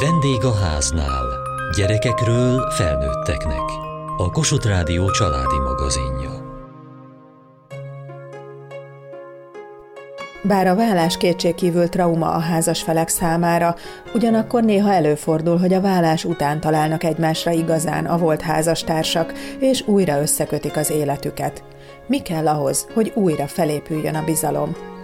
Vendég a háznál. Gyerekekről felnőtteknek. A Kossuth Rádió családi magazinja. Bár a vállás kétségkívül trauma a házas felek számára, ugyanakkor néha előfordul, hogy a vállás után találnak egymásra igazán a volt házastársak, és újra összekötik az életüket. Mi kell ahhoz, hogy újra felépüljön a bizalom?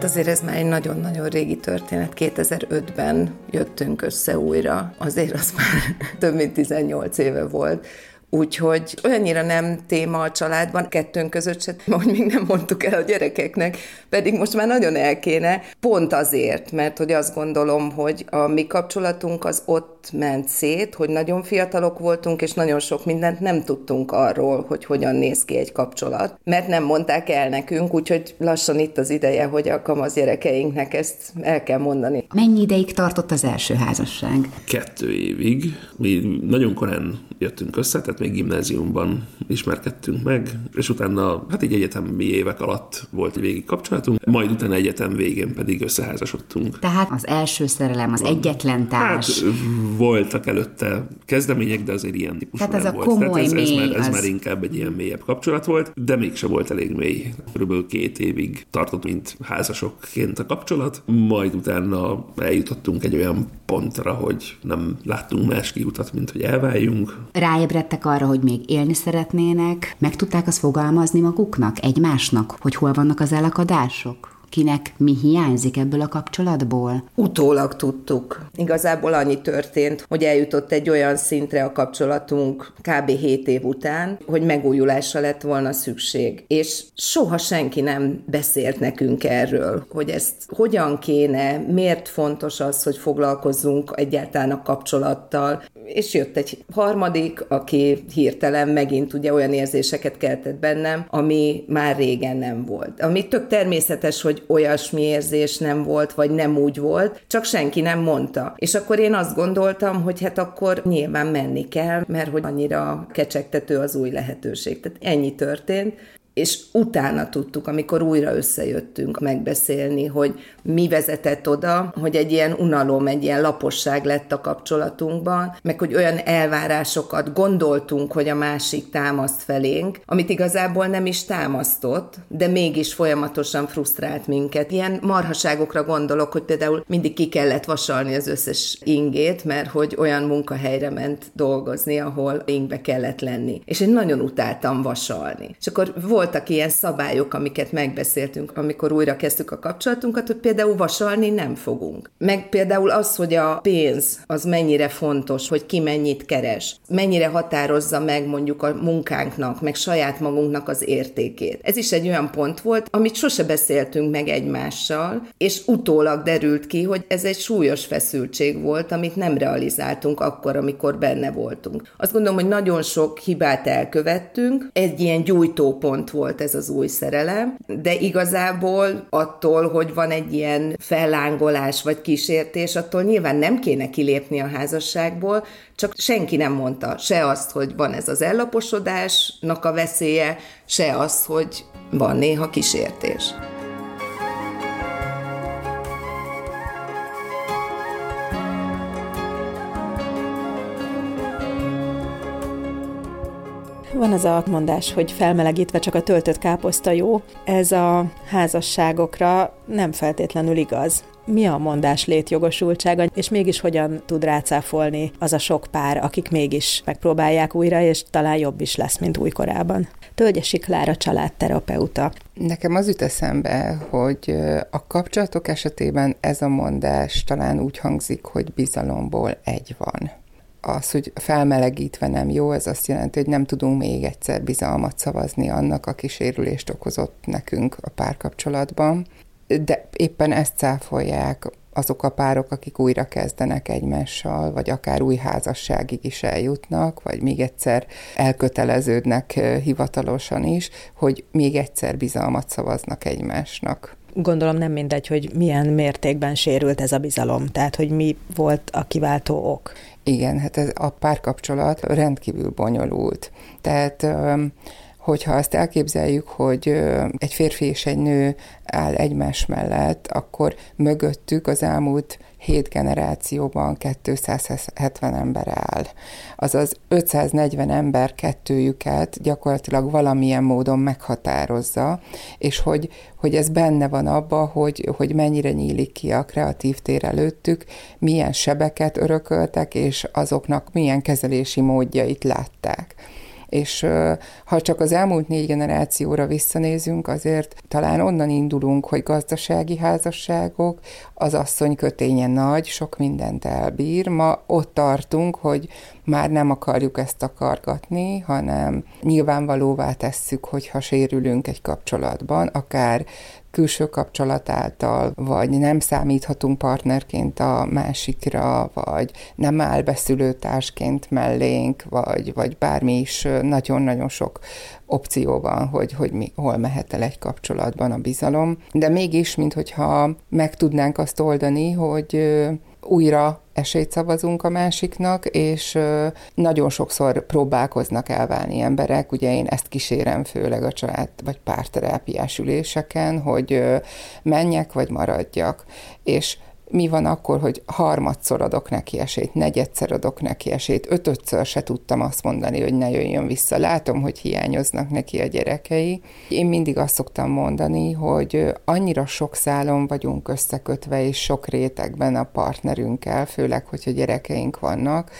Hát azért ez már egy nagyon-nagyon régi történet. 2005-ben jöttünk össze újra. Azért az már több mint 18 éve volt. Úgyhogy olyannyira nem téma a családban, kettőnk között se, hogy még nem mondtuk el a gyerekeknek, pedig most már nagyon el kéne, pont azért, mert hogy azt gondolom, hogy a mi kapcsolatunk az ott ment szét, hogy nagyon fiatalok voltunk, és nagyon sok mindent nem tudtunk arról, hogy hogyan néz ki egy kapcsolat, mert nem mondták el nekünk, úgyhogy lassan itt az ideje, hogy a kamasz gyerekeinknek ezt el kell mondani. Mennyi ideig tartott az első házasság? Kettő évig. Mi nagyon korán jöttünk össze, tehát még gimnáziumban ismerkedtünk meg, és utána, hát így egyetemi évek alatt volt egy végig kapcsolatunk, majd utána egyetem végén pedig összeházasodtunk. Tehát az első szerelem, az egyetlen társ. Hát voltak előtte kezdemények, de azért ilyen típusú Tehát ez a volt. komoly Tehát ez, ez, mély, már, ez az- már inkább egy ilyen mélyebb kapcsolat volt, de mégse volt elég mély. Körülbelül két évig tartott, mint házasokként a kapcsolat, majd utána eljutottunk egy olyan pontra, hogy nem láttunk más kiutat, mint hogy elváljunk. Ráébredtek arra, hogy még élni szeretnének, meg tudták azt fogalmazni maguknak, egymásnak, hogy hol vannak az elakadások? Kinek mi hiányzik ebből a kapcsolatból? Utólag tudtuk. Igazából annyi történt, hogy eljutott egy olyan szintre a kapcsolatunk kb. 7 év után, hogy megújulásra lett volna szükség. És soha senki nem beszélt nekünk erről, hogy ezt hogyan kéne, miért fontos az, hogy foglalkozzunk egyáltalán a kapcsolattal. És jött egy harmadik, aki hirtelen megint ugye olyan érzéseket keltett bennem, ami már régen nem volt. Ami tök természetes, hogy olyasmi érzés nem volt, vagy nem úgy volt, csak senki nem mondta. És akkor én azt gondoltam, hogy hát akkor nyilván menni kell, mert hogy annyira kecsegtető az új lehetőség. Tehát ennyi történt, és utána tudtuk, amikor újra összejöttünk megbeszélni, hogy mi vezetett oda, hogy egy ilyen unalom, egy ilyen laposság lett a kapcsolatunkban, meg hogy olyan elvárásokat gondoltunk, hogy a másik támaszt felénk, amit igazából nem is támasztott, de mégis folyamatosan frusztrált minket. Ilyen marhaságokra gondolok, hogy például mindig ki kellett vasalni az összes ingét, mert hogy olyan munkahelyre ment dolgozni, ahol ingbe kellett lenni. És én nagyon utáltam vasalni. És akkor voltak ilyen szabályok, amiket megbeszéltünk, amikor újra kezdtük a kapcsolatunkat, hogy például vasalni nem fogunk. Meg például az, hogy a pénz az mennyire fontos, hogy ki mennyit keres, mennyire határozza meg mondjuk a munkánknak, meg saját magunknak az értékét. Ez is egy olyan pont volt, amit sose beszéltünk meg egymással, és utólag derült ki, hogy ez egy súlyos feszültség volt, amit nem realizáltunk akkor, amikor benne voltunk. Azt gondolom, hogy nagyon sok hibát elkövettünk, egy ilyen gyújtópont volt ez az új szerelem, de igazából attól, hogy van egy ilyen fellángolás vagy kísértés, attól nyilván nem kéne kilépni a házasságból, csak senki nem mondta se azt, hogy van ez az ellaposodásnak a veszélye, se azt, hogy van néha kísértés. Van az a mondás, hogy felmelegítve csak a töltött káposzta jó. Ez a házasságokra nem feltétlenül igaz. Mi a mondás létjogosultsága, és mégis hogyan tud rácáfolni az a sok pár, akik mégis megpróbálják újra, és talán jobb is lesz, mint újkorában. Tölgyesi Klára családterapeuta. Nekem az jut eszembe, hogy a kapcsolatok esetében ez a mondás talán úgy hangzik, hogy bizalomból egy van. Az, hogy felmelegítve nem jó, ez azt jelenti, hogy nem tudunk még egyszer bizalmat szavazni annak, aki sérülést okozott nekünk a párkapcsolatban. De éppen ezt cáfolják azok a párok, akik újra kezdenek egymással, vagy akár új házasságig is eljutnak, vagy még egyszer elköteleződnek hivatalosan is, hogy még egyszer bizalmat szavaznak egymásnak. Gondolom nem mindegy, hogy milyen mértékben sérült ez a bizalom, tehát hogy mi volt a kiváltó ok. Igen, hát ez a párkapcsolat rendkívül bonyolult. Tehát hogyha azt elképzeljük, hogy egy férfi és egy nő áll egymás mellett, akkor mögöttük az elmúlt hét generációban 270 ember áll. Azaz 540 ember kettőjüket gyakorlatilag valamilyen módon meghatározza, és hogy, hogy ez benne van abba, hogy, hogy mennyire nyílik ki a kreatív tér előttük, milyen sebeket örököltek, és azoknak milyen kezelési módjait látták és ha csak az elmúlt négy generációra visszanézünk, azért talán onnan indulunk, hogy gazdasági házasságok, az asszony köténye nagy, sok mindent elbír. Ma ott tartunk, hogy már nem akarjuk ezt akargatni, hanem nyilvánvalóvá tesszük, hogyha sérülünk egy kapcsolatban, akár külső kapcsolat által, vagy nem számíthatunk partnerként a másikra, vagy nem áll beszülőtársként mellénk, vagy, vagy bármi is nagyon-nagyon sok opció van, hogy, hogy mi, hol mehet el egy kapcsolatban a bizalom. De mégis, minthogyha meg tudnánk azt oldani, hogy újra esélyt szavazunk a másiknak, és nagyon sokszor próbálkoznak elválni emberek, ugye én ezt kísérem főleg a család vagy párterápiás üléseken, hogy menjek vagy maradjak, és mi van akkor, hogy harmadszor adok neki esélyt, negyedszer adok neki esélyt, ötödször se tudtam azt mondani, hogy ne jöjjön vissza. Látom, hogy hiányoznak neki a gyerekei. Én mindig azt szoktam mondani, hogy annyira sok szálon vagyunk összekötve, és sok rétegben a partnerünkkel, főleg, hogyha gyerekeink vannak,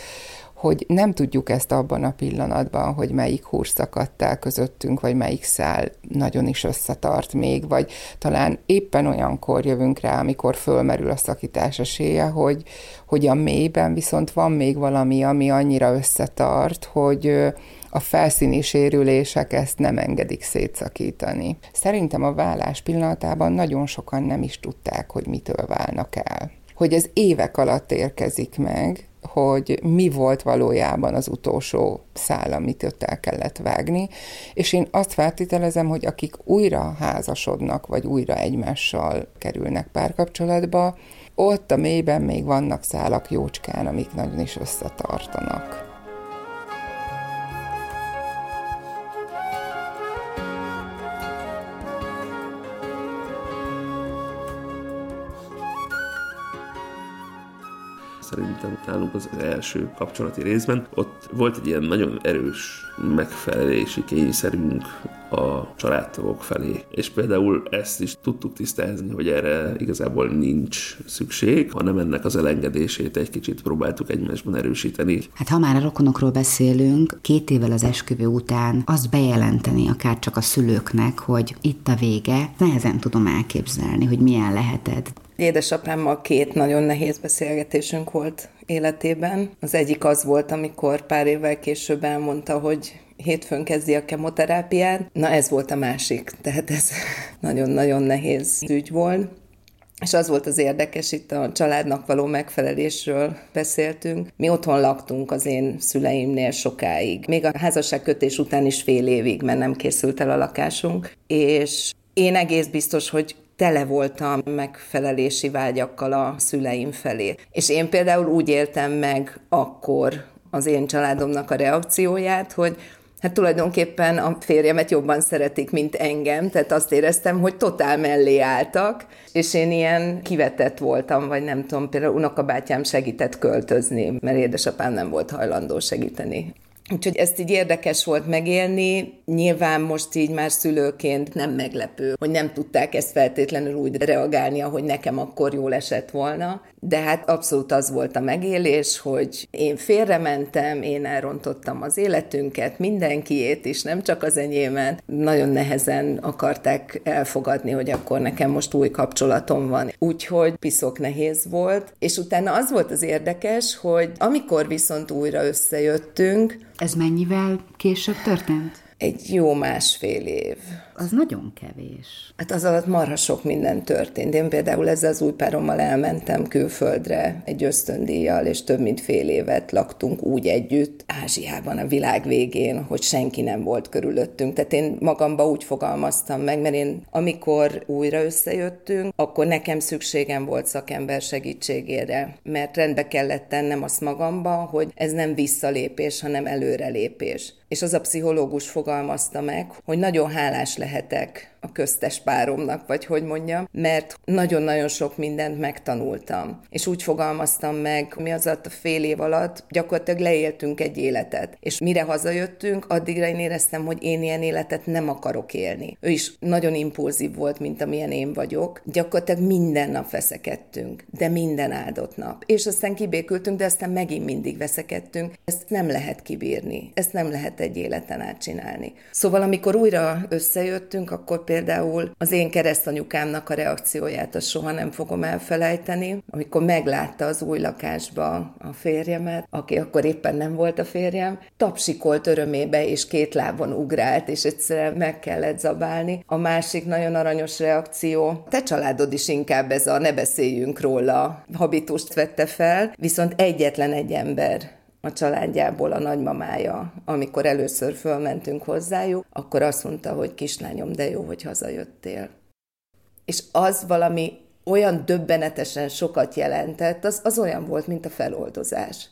hogy nem tudjuk ezt abban a pillanatban, hogy melyik húr szakadt el közöttünk, vagy melyik szál nagyon is összetart még, vagy talán éppen olyankor jövünk rá, amikor fölmerül a szakítás esélye, hogy, hogy a mélyben viszont van még valami, ami annyira összetart, hogy a felszíni sérülések ezt nem engedik szétszakítani. Szerintem a vállás pillanatában nagyon sokan nem is tudták, hogy mitől válnak el. Hogy ez évek alatt érkezik meg, hogy mi volt valójában az utolsó szál, amit ott el kellett vágni, és én azt feltételezem, hogy akik újra házasodnak, vagy újra egymással kerülnek párkapcsolatba, ott a mélyben még vannak szálak jócskán, amik nagyon is összetartanak. Szerintem nálunk az első kapcsolati részben. Ott volt egy ilyen nagyon erős megfelelési kényszerünk a családtagok felé. És például ezt is tudtuk tisztázni, hogy erre igazából nincs szükség, hanem ennek az elengedését egy kicsit próbáltuk egymásban erősíteni. Hát ha már a rokonokról beszélünk, két évvel az esküvő után azt bejelenteni akár csak a szülőknek, hogy itt a vége, nehezen tudom elképzelni, hogy milyen lehetett. Édesapámmal két nagyon nehéz beszélgetésünk volt életében. Az egyik az volt, amikor pár évvel később elmondta, hogy hétfőn kezdi a kemoterápiát. Na ez volt a másik, tehát ez nagyon-nagyon nehéz ügy volt. És az volt az érdekes, itt a családnak való megfelelésről beszéltünk. Mi otthon laktunk az én szüleimnél sokáig. Még a házasságkötés után is fél évig, mert nem készült el a lakásunk. És én egész biztos, hogy tele voltam megfelelési vágyakkal a szüleim felé. És én például úgy éltem meg akkor az én családomnak a reakcióját, hogy Hát tulajdonképpen a férjemet jobban szeretik, mint engem, tehát azt éreztem, hogy totál mellé álltak, és én ilyen kivetett voltam, vagy nem tudom, például unokabátyám segített költözni, mert édesapám nem volt hajlandó segíteni Úgyhogy ezt így érdekes volt megélni. Nyilván most így már szülőként nem meglepő, hogy nem tudták ezt feltétlenül úgy reagálni, ahogy nekem akkor jól esett volna. De hát abszolút az volt a megélés, hogy én félrementem, én elrontottam az életünket, mindenkiét is, nem csak az enyémet. Nagyon nehezen akarták elfogadni, hogy akkor nekem most új kapcsolatom van. Úgyhogy piszok nehéz volt. És utána az volt az érdekes, hogy amikor viszont újra összejöttünk, ez mennyivel később történt? Egy jó másfél év. Az nagyon kevés. Hát az alatt marha sok minden történt. Én például ezzel az új párommal elmentem külföldre egy ösztöndíjjal, és több mint fél évet laktunk úgy együtt Ázsiában a világ végén, hogy senki nem volt körülöttünk. Tehát én magamba úgy fogalmaztam meg, mert én amikor újra összejöttünk, akkor nekem szükségem volt szakember segítségére, mert rendbe kellett tennem azt magamba, hogy ez nem visszalépés, hanem előrelépés és az a pszichológus fogalmazta meg, hogy nagyon hálás lehetek a köztes páromnak, vagy hogy mondjam, mert nagyon-nagyon sok mindent megtanultam. És úgy fogalmaztam meg, mi az a fél év alatt gyakorlatilag leéltünk egy életet. És mire hazajöttünk, addigra én éreztem, hogy én ilyen életet nem akarok élni. Ő is nagyon impulzív volt, mint amilyen én vagyok. Gyakorlatilag minden nap veszekedtünk, de minden áldott nap. És aztán kibékültünk, de aztán megint mindig veszekedtünk. Ezt nem lehet kibírni. Ezt nem lehet egy életen át csinálni. Szóval amikor újra összejöttünk, akkor például az én keresztanyukámnak a reakcióját azt soha nem fogom elfelejteni, amikor meglátta az új lakásba a férjemet, aki akkor éppen nem volt a férjem, tapsikolt örömébe és két lábon ugrált, és egyszerűen meg kellett zabálni. A másik nagyon aranyos reakció, te családod is inkább ez a ne beszéljünk róla habitust vette fel, viszont egyetlen egy ember a családjából a nagymamája, amikor először fölmentünk hozzájuk, akkor azt mondta, hogy kislányom, de jó, hogy hazajöttél. És az valami olyan döbbenetesen sokat jelentett, az, az olyan volt, mint a feloldozás.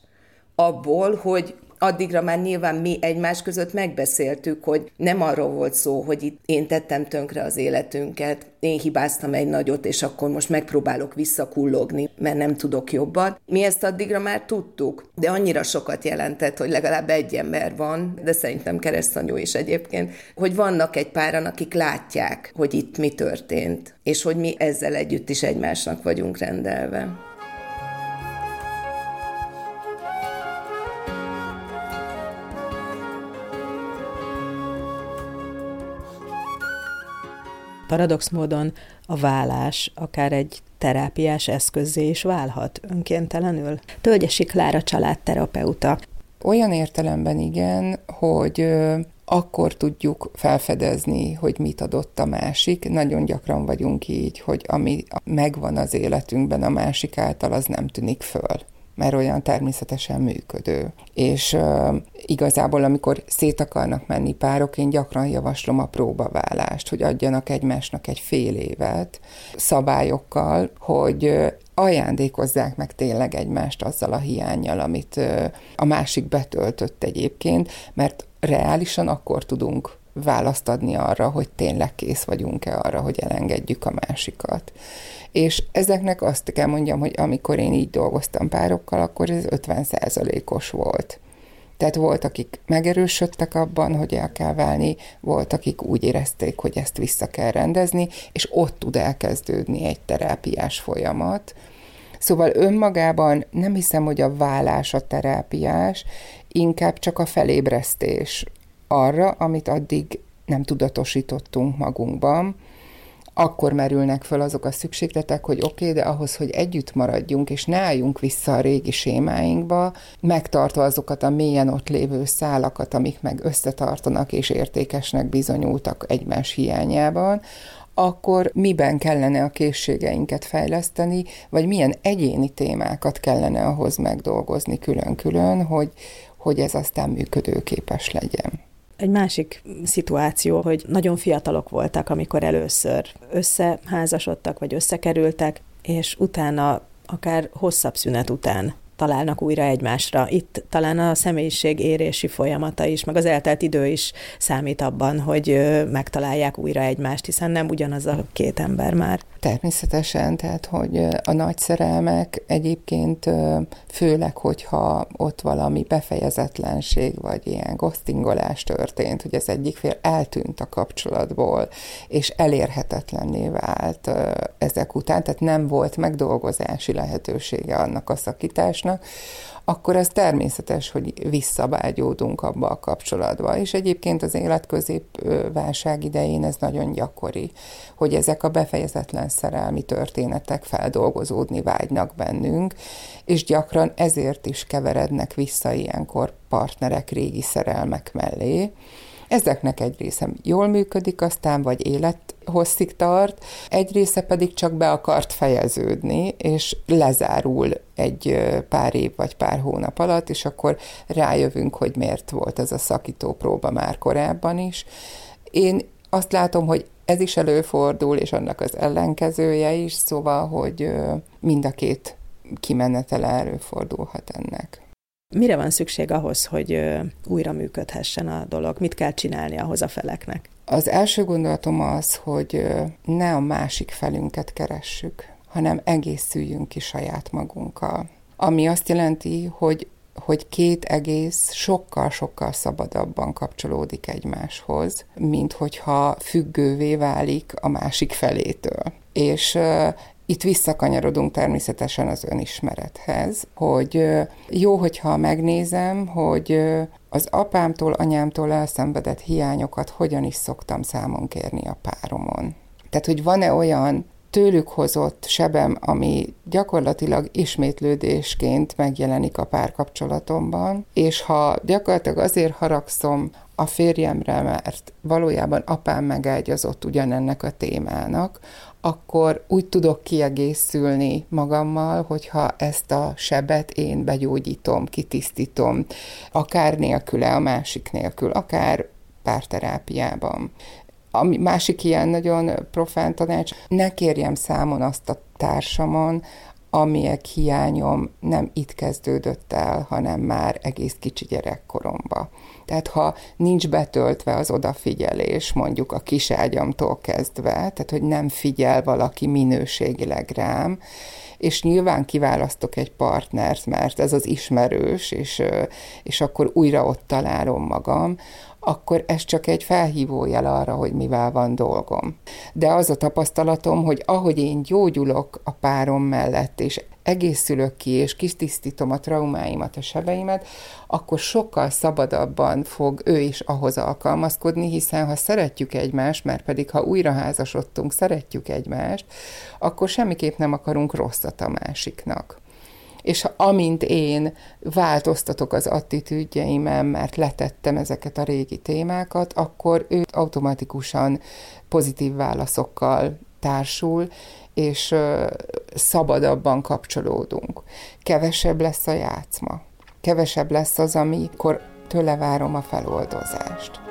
Abból, hogy addigra már nyilván mi egymás között megbeszéltük, hogy nem arról volt szó, hogy itt én tettem tönkre az életünket, én hibáztam egy nagyot, és akkor most megpróbálok visszakullogni, mert nem tudok jobban. Mi ezt addigra már tudtuk, de annyira sokat jelentett, hogy legalább egy ember van, de szerintem keresztanyú is egyébként, hogy vannak egy páran, akik látják, hogy itt mi történt, és hogy mi ezzel együtt is egymásnak vagyunk rendelve. Paradox módon a vállás akár egy terápiás eszközé is válhat önkéntelenül. Tölgyesi Klára családterapeuta. Olyan értelemben igen, hogy akkor tudjuk felfedezni, hogy mit adott a másik. Nagyon gyakran vagyunk így, hogy ami megvan az életünkben a másik által, az nem tűnik föl mert olyan természetesen működő. És uh, igazából, amikor szét akarnak menni párok, én gyakran javaslom a próbaválást, hogy adjanak egymásnak egy fél évet szabályokkal, hogy uh, ajándékozzák meg tényleg egymást azzal a hiányjal, amit uh, a másik betöltött egyébként, mert reálisan akkor tudunk választ adni arra, hogy tényleg kész vagyunk-e arra, hogy elengedjük a másikat. És ezeknek azt kell mondjam, hogy amikor én így dolgoztam párokkal, akkor ez 50 os volt. Tehát volt, akik megerősödtek abban, hogy el kell válni, volt, akik úgy érezték, hogy ezt vissza kell rendezni, és ott tud elkezdődni egy terápiás folyamat. Szóval önmagában nem hiszem, hogy a vállás a terápiás, inkább csak a felébresztés arra, amit addig nem tudatosítottunk magunkban, akkor merülnek föl azok a szükségletek, hogy oké, okay, de ahhoz, hogy együtt maradjunk, és ne álljunk vissza a régi sémáinkba, megtartva azokat a mélyen ott lévő szálakat, amik meg összetartanak és értékesnek bizonyultak egymás hiányában, akkor miben kellene a készségeinket fejleszteni, vagy milyen egyéni témákat kellene ahhoz megdolgozni külön-külön, hogy, hogy ez aztán működőképes legyen. Egy másik szituáció, hogy nagyon fiatalok voltak, amikor először összeházasodtak, vagy összekerültek, és utána akár hosszabb szünet után találnak újra egymásra. Itt talán a személyiség érési folyamata is, meg az eltelt idő is számít abban, hogy megtalálják újra egymást, hiszen nem ugyanaz a két ember már. Természetesen, tehát hogy a nagy szerelmek egyébként főleg, hogyha ott valami befejezetlenség, vagy ilyen ghostingolás történt, hogy az egyik fél eltűnt a kapcsolatból, és elérhetetlenné vált ezek után, tehát nem volt megdolgozási lehetősége annak a szakításnak, akkor ez természetes, hogy visszabágyódunk abba a kapcsolatba. És egyébként az életközép válság idején ez nagyon gyakori, hogy ezek a befejezetlen szerelmi történetek feldolgozódni vágynak bennünk, és gyakran ezért is keverednek vissza ilyenkor partnerek régi szerelmek mellé, Ezeknek egy része jól működik, aztán vagy élet hosszig tart, egy része pedig csak be akart fejeződni, és lezárul egy pár év vagy pár hónap alatt, és akkor rájövünk, hogy miért volt ez a szakító próba már korábban is. Én azt látom, hogy ez is előfordul, és annak az ellenkezője is, szóval, hogy mind a két kimenetele előfordulhat ennek. Mire van szükség ahhoz, hogy újra működhessen a dolog? Mit kell csinálni ahhoz a feleknek? Az első gondolatom az, hogy ne a másik felünket keressük, hanem egészüljünk ki saját magunkkal. Ami azt jelenti, hogy hogy két egész sokkal-sokkal szabadabban kapcsolódik egymáshoz, mint hogyha függővé válik a másik felétől. És itt visszakanyarodunk természetesen az önismerethez, hogy jó, hogyha megnézem, hogy az apámtól, anyámtól elszenvedett hiányokat hogyan is szoktam számon kérni a páromon. Tehát, hogy van-e olyan tőlük hozott sebem, ami gyakorlatilag ismétlődésként megjelenik a párkapcsolatomban, és ha gyakorlatilag azért haragszom a férjemre, mert valójában apám megágyazott ugyanennek a témának, akkor úgy tudok kiegészülni magammal, hogyha ezt a sebet én begyógyítom, kitisztítom, akár nélküle, a másik nélkül, akár párterápiában. A másik ilyen nagyon profán tanács, ne kérjem számon azt a társamon, amilyek hiányom nem itt kezdődött el, hanem már egész kicsi gyerekkoromba. Tehát ha nincs betöltve az odafigyelés, mondjuk a kiságyamtól kezdve, tehát hogy nem figyel valaki minőségileg rám, és nyilván kiválasztok egy partnert, mert ez az ismerős, és, és akkor újra ott találom magam, akkor ez csak egy felhívójel arra, hogy mivel van dolgom. De az a tapasztalatom, hogy ahogy én gyógyulok a párom mellett, és egészülök ki, és kisztisztítom a traumáimat, a sebeimet, akkor sokkal szabadabban fog ő is ahhoz alkalmazkodni, hiszen ha szeretjük egymást, mert pedig ha újra házasodtunk, szeretjük egymást, akkor semmiképp nem akarunk rosszat a másiknak és amint én változtatok az attitűdjeimen, mert letettem ezeket a régi témákat, akkor ő automatikusan pozitív válaszokkal társul, és szabadabban kapcsolódunk. Kevesebb lesz a játszma. Kevesebb lesz az, amikor tőle várom a feloldozást.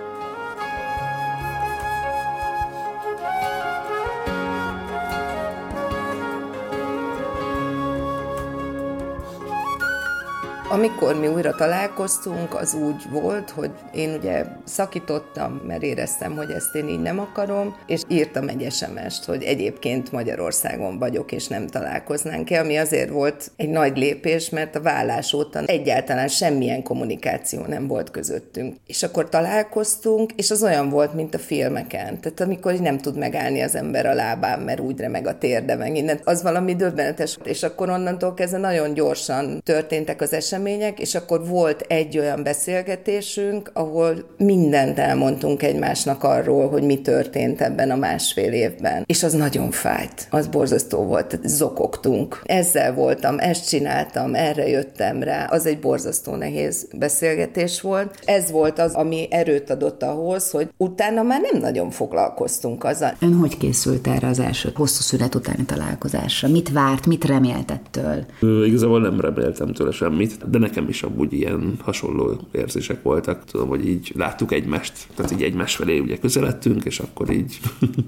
Amikor mi újra találkoztunk, az úgy volt, hogy én ugye szakítottam, mert éreztem, hogy ezt én így nem akarom, és írtam egy sms hogy egyébként Magyarországon vagyok, és nem találkoznánk -e, ami azért volt egy nagy lépés, mert a vállás óta egyáltalán semmilyen kommunikáció nem volt közöttünk. És akkor találkoztunk, és az olyan volt, mint a filmeken. Tehát amikor nem tud megállni az ember a lábán, mert úgy remeg a térde, meg innen, az valami döbbenetes. És akkor onnantól kezdve nagyon gyorsan történtek az események, események, és akkor volt egy olyan beszélgetésünk, ahol mindent elmondtunk egymásnak arról, hogy mi történt ebben a másfél évben. És az nagyon fájt. Az borzasztó volt. Zokogtunk. Ezzel voltam, ezt csináltam, erre jöttem rá. Az egy borzasztó nehéz beszélgetés volt. Ez volt az, ami erőt adott ahhoz, hogy utána már nem nagyon foglalkoztunk azzal. Ön hogy készült erre az első hosszú szület utáni találkozásra? Mit várt, mit remélt ettől? Igazából nem reméltem tőle semmit, de nekem is amúgy ilyen hasonló érzések voltak. Tudom, hogy így láttuk egymást, tehát így egymás felé ugye közeledtünk, és akkor így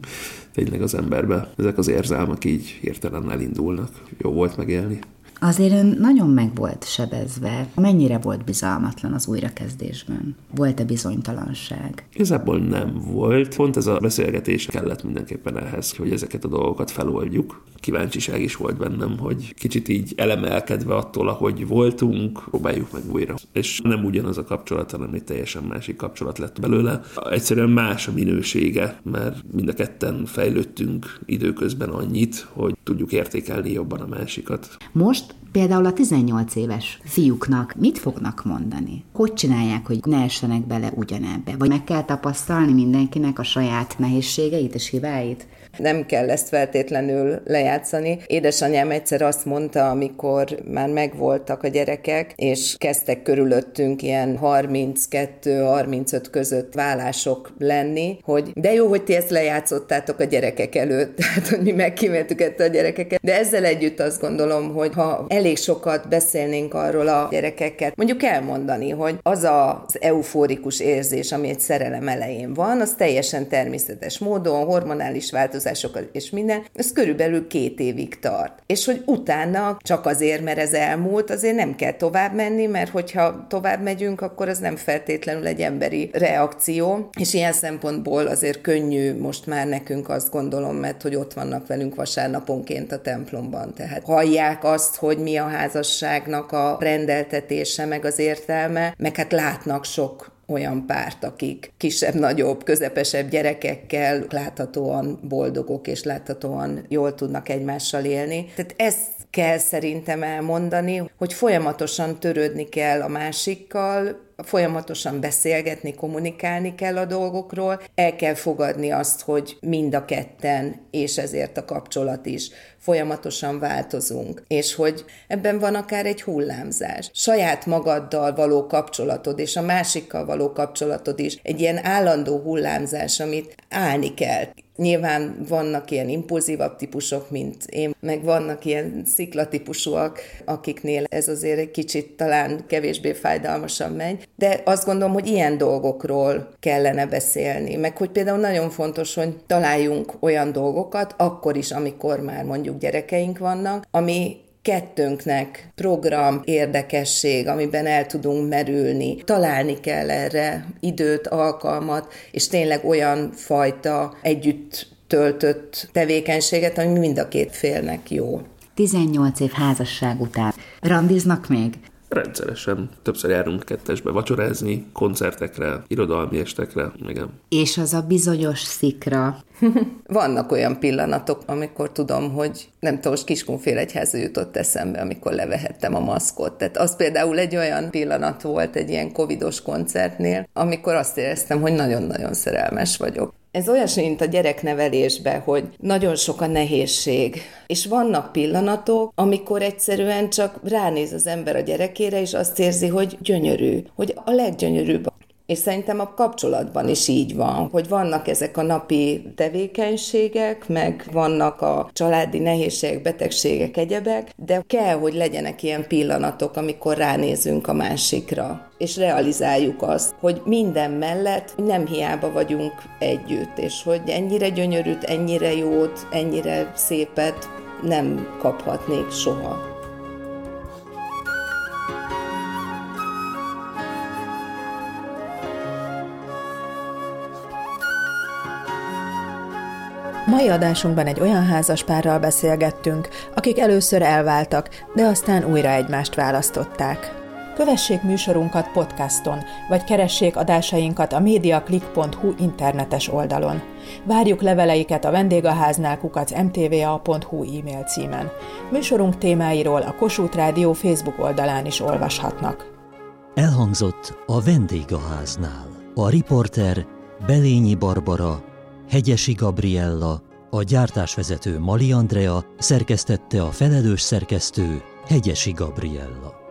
tényleg az emberbe ezek az érzelmek így hirtelen elindulnak. Jó volt megélni. Azért ön nagyon meg volt sebezve. Mennyire volt bizalmatlan az újrakezdésben? Volt-e bizonytalanság? Igazából nem volt. Pont ez a beszélgetés kellett mindenképpen ehhez, hogy ezeket a dolgokat feloldjuk. Kíváncsiság is volt bennem, hogy kicsit így elemelkedve attól, ahogy voltunk, próbáljuk meg újra. És nem ugyanaz a kapcsolat, hanem egy teljesen másik kapcsolat lett belőle. Egyszerűen más a minősége, mert mind a ketten fejlődtünk időközben annyit, hogy tudjuk értékelni jobban a másikat. Most most például a 18 éves fiúknak mit fognak mondani? Hogy csinálják, hogy ne essenek bele ugyanebbe? Vagy meg kell tapasztalni mindenkinek a saját nehézségeit és hibáit? Nem kell ezt feltétlenül lejátszani. Édesanyám egyszer azt mondta, amikor már megvoltak a gyerekek, és kezdtek körülöttünk ilyen 32-35 között vállások lenni, hogy de jó, hogy ti ezt lejátszottátok a gyerekek előtt, tehát hogy mi megkíméltük ezt a gyerekeket. De ezzel együtt azt gondolom, hogy ha elég sokat beszélnénk arról a gyerekeket, mondjuk elmondani, hogy az az eufórikus érzés, ami egy szerelem elején van, az teljesen természetes módon, hormonális változás változásokat és minden, ez körülbelül két évig tart. És hogy utána csak azért, mert ez elmúlt, azért nem kell tovább menni, mert hogyha tovább megyünk, akkor az nem feltétlenül egy emberi reakció, és ilyen szempontból azért könnyű most már nekünk azt gondolom, mert hogy ott vannak velünk vasárnaponként a templomban, tehát hallják azt, hogy mi a házasságnak a rendeltetése, meg az értelme, meg hát látnak sok olyan párt, akik kisebb-nagyobb, közepesebb gyerekekkel láthatóan boldogok és láthatóan jól tudnak egymással élni. Tehát ezt kell szerintem elmondani, hogy folyamatosan törődni kell a másikkal, folyamatosan beszélgetni, kommunikálni kell a dolgokról, el kell fogadni azt, hogy mind a ketten, és ezért a kapcsolat is folyamatosan változunk, és hogy ebben van akár egy hullámzás. Saját magaddal való kapcsolatod, és a másikkal való kapcsolatod is egy ilyen állandó hullámzás, amit állni kell. Nyilván vannak ilyen impulzívabb típusok, mint én, meg vannak ilyen sziklatípusúak, akiknél ez azért egy kicsit talán kevésbé fájdalmasan megy, de azt gondolom, hogy ilyen dolgokról kellene beszélni, meg hogy például nagyon fontos, hogy találjunk olyan dolgokat, akkor is, amikor már mondjuk gyerekeink vannak, ami kettőnknek program, érdekesség, amiben el tudunk merülni. Találni kell erre időt, alkalmat, és tényleg olyan fajta együtt töltött tevékenységet, ami mind a két félnek jó. 18 év házasság után. Randiznak még? Rendszeresen. Többször járunk kettesbe vacsorázni, koncertekre, irodalmi estekre, igen. És az a bizonyos szikra. Vannak olyan pillanatok, amikor tudom, hogy nem tudom, most Kiskunfélegyháza jutott eszembe, amikor levehettem a maszkot. Tehát az például egy olyan pillanat volt egy ilyen covidos koncertnél, amikor azt éreztem, hogy nagyon-nagyon szerelmes vagyok. Ez olyasmi, mint a gyereknevelésben, hogy nagyon sok a nehézség, és vannak pillanatok, amikor egyszerűen csak ránéz az ember a gyerekére, és azt érzi, hogy gyönyörű, hogy a leggyönyörűbb és szerintem a kapcsolatban is így van, hogy vannak ezek a napi tevékenységek, meg vannak a családi nehézségek, betegségek, egyebek, de kell, hogy legyenek ilyen pillanatok, amikor ránézünk a másikra, és realizáljuk azt, hogy minden mellett nem hiába vagyunk együtt, és hogy ennyire gyönyörűt, ennyire jót, ennyire szépet nem kaphatnék soha. Mai adásunkban egy olyan házaspárral beszélgettünk, akik először elváltak, de aztán újra egymást választották. Kövessék műsorunkat podcaston, vagy keressék adásainkat a mediaclick.hu internetes oldalon. Várjuk leveleiket a vendégháznál kukac mtva.hu e-mail címen. Műsorunk témáiról a Kossuth Rádió Facebook oldalán is olvashatnak. Elhangzott a vendégháznál. A riporter Belényi Barbara, Hegyesi Gabriella, a gyártásvezető Mali Andrea, szerkesztette a felelős szerkesztő Hegyesi Gabriella.